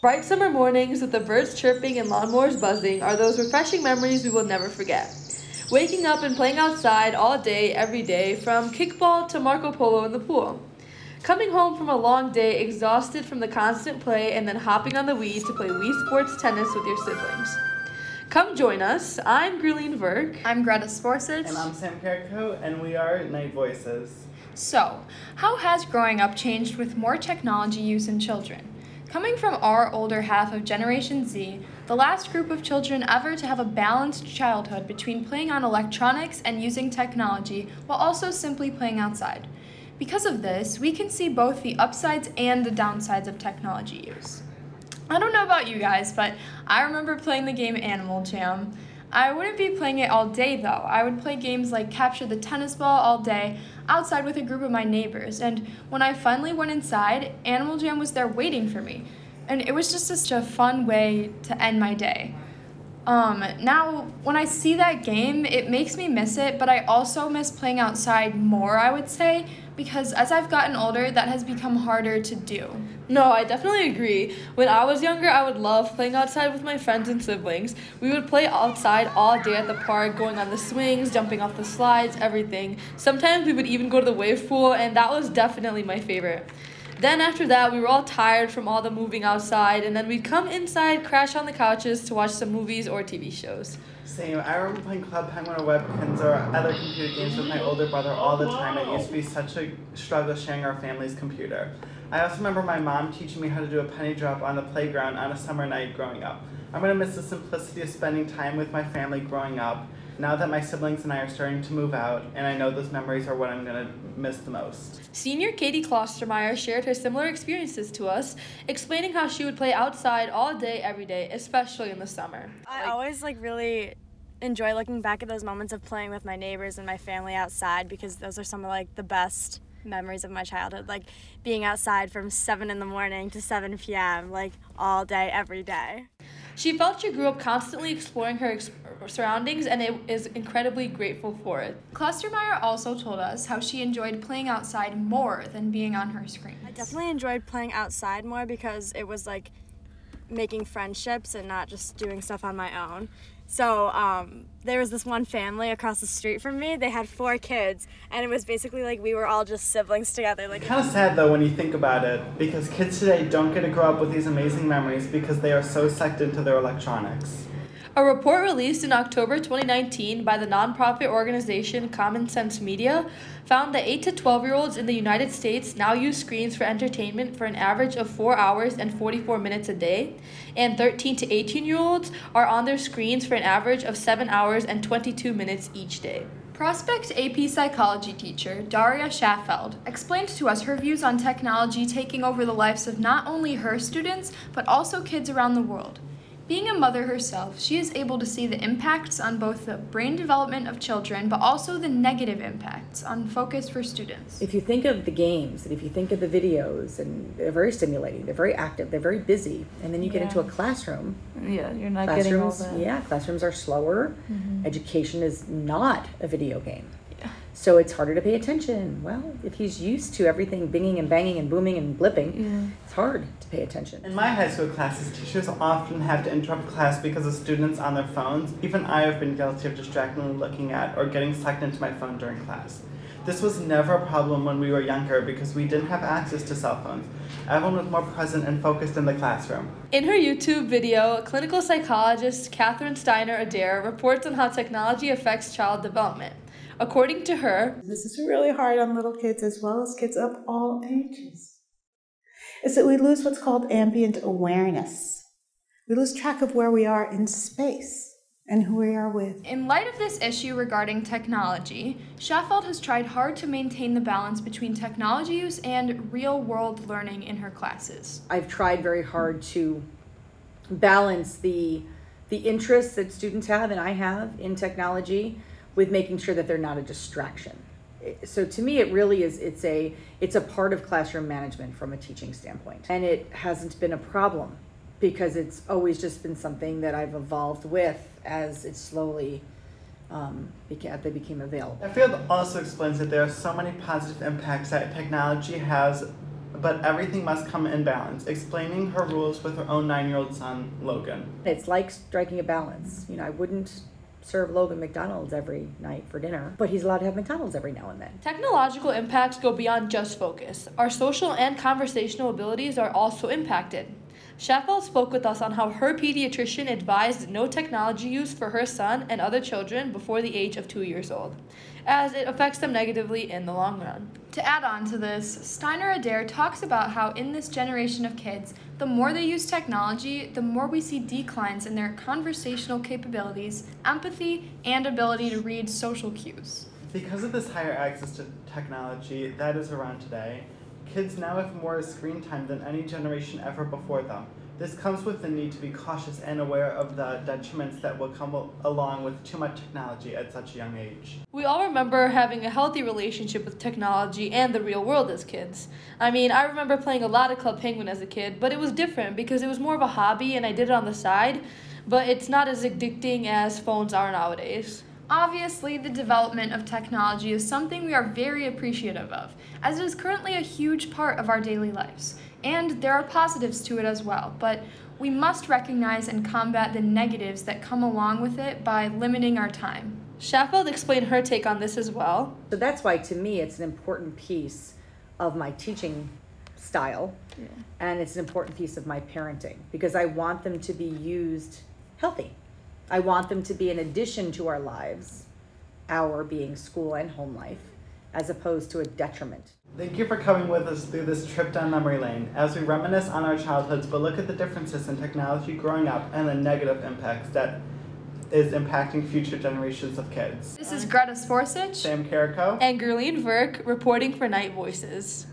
Bright summer mornings with the birds chirping and lawnmowers buzzing are those refreshing memories we will never forget. Waking up and playing outside all day, every day, from kickball to Marco Polo in the pool. Coming home from a long day, exhausted from the constant play, and then hopping on the Wii to play Wii Sports Tennis with your siblings. Come join us. I'm Gurleen Verk. I'm Greta Sporsich. And I'm Sam Carrico, and we are Night Voices. So, how has growing up changed with more technology use in children? Coming from our older half of Generation Z, the last group of children ever to have a balanced childhood between playing on electronics and using technology while also simply playing outside. Because of this, we can see both the upsides and the downsides of technology use. I don't know about you guys, but I remember playing the game Animal Jam. I wouldn't be playing it all day though. I would play games like Capture the Tennis Ball all day outside with a group of my neighbors. And when I finally went inside, Animal Jam was there waiting for me. And it was just such a fun way to end my day. Um, now, when I see that game, it makes me miss it, but I also miss playing outside more, I would say, because as I've gotten older, that has become harder to do. No, I definitely agree. When I was younger, I would love playing outside with my friends and siblings. We would play outside all day at the park, going on the swings, jumping off the slides, everything. Sometimes we would even go to the wave pool, and that was definitely my favorite. Then after that, we were all tired from all the moving outside, and then we'd come inside, crash on the couches to watch some movies or TV shows. Same. I remember playing Club Penguin or Webkinz or other computer games with my older brother all the time. It used to be such a struggle sharing our family's computer. I also remember my mom teaching me how to do a penny drop on the playground on a summer night growing up. I'm gonna miss the simplicity of spending time with my family growing up now that my siblings and I are starting to move out, and I know those memories are what I'm gonna miss the most. Senior Katie Klostermeyer shared her similar experiences to us, explaining how she would play outside all day, every day, especially in the summer. I always like really enjoy looking back at those moments of playing with my neighbors and my family outside because those are some of like the best memories of my childhood like being outside from 7 in the morning to 7 p.m like all day every day she felt she grew up constantly exploring her ex- surroundings and it is incredibly grateful for it. Klostermeyer also told us how she enjoyed playing outside more than being on her screen. I definitely enjoyed playing outside more because it was like making friendships and not just doing stuff on my own. So um, there was this one family across the street from me. They had four kids, and it was basically like we were all just siblings together. Like kind of sad though when you think about it, because kids today don't get to grow up with these amazing memories because they are so sucked into their electronics. A report released in October 2019 by the nonprofit organization Common Sense Media found that 8 to 12 year olds in the United States now use screens for entertainment for an average of 4 hours and 44 minutes a day, and 13 to 18 year olds are on their screens for an average of 7 hours and 22 minutes each day. Prospect AP psychology teacher Daria Schaffeld explained to us her views on technology taking over the lives of not only her students, but also kids around the world. Being a mother herself, she is able to see the impacts on both the brain development of children, but also the negative impacts on focus for students. If you think of the games and if you think of the videos, and they're very stimulating, they're very active, they're very busy, and then you get into a classroom. Yeah, you're not getting all that. Yeah, classrooms are slower. Mm-hmm. Education is not a video game. So it's harder to pay attention. Well, if he's used to everything binging and banging and booming and blipping, yeah. it's hard to pay attention. In my high school classes, teachers often have to interrupt class because of students on their phones. Even I have been guilty of distractingly looking at or getting sucked into my phone during class. This was never a problem when we were younger because we didn't have access to cell phones. Everyone was more present and focused in the classroom. In her YouTube video, clinical psychologist Catherine Steiner Adair reports on how technology affects child development. According to her, this is really hard on little kids as well as kids of all ages. Is that we lose what's called ambient awareness. We lose track of where we are in space and who we are with. In light of this issue regarding technology, Schaffeld has tried hard to maintain the balance between technology use and real world learning in her classes. I've tried very hard to balance the the interests that students have and I have in technology with making sure that they're not a distraction. So to me, it really is. It's a it's a part of classroom management from a teaching standpoint, and it hasn't been a problem because it's always just been something that I've evolved with as it slowly um, beca- they became available. I feel also explains that there are so many positive impacts that technology has but everything must come in balance, explaining her rules with her own nine year old son, Logan. It's like striking a balance. You know, I wouldn't serve Logan McDonald's every night for dinner, but he's allowed to have McDonald's every now and then. Technological impacts go beyond just focus. Our social and conversational abilities are also impacted. Sheffield spoke with us on how her pediatrician advised no technology use for her son and other children before the age of two years old, as it affects them negatively in the long run. To add on to this, Steiner Adair talks about how in this generation of kids, the more they use technology, the more we see declines in their conversational capabilities, empathy, and ability to read social cues. Because of this higher access to technology that is around today, kids now have more screen time than any generation ever before them. This comes with the need to be cautious and aware of the detriments that will come along with too much technology at such a young age. We all remember having a healthy relationship with technology and the real world as kids. I mean, I remember playing a lot of Club Penguin as a kid, but it was different because it was more of a hobby and I did it on the side, but it's not as addicting as phones are nowadays. Obviously, the development of technology is something we are very appreciative of, as it is currently a huge part of our daily lives. And there are positives to it as well, but we must recognize and combat the negatives that come along with it by limiting our time. Sheffield explained her take on this as well. So that's why, to me, it's an important piece of my teaching style, and it's an important piece of my parenting because I want them to be used healthy. I want them to be an addition to our lives, our being school and home life, as opposed to a detriment. Thank you for coming with us through this trip down memory lane as we reminisce on our childhoods but look at the differences in technology growing up and the negative impacts that is impacting future generations of kids. This is Greta Sporsich. Sam Carrico. And Gurleen Verk reporting for Night Voices.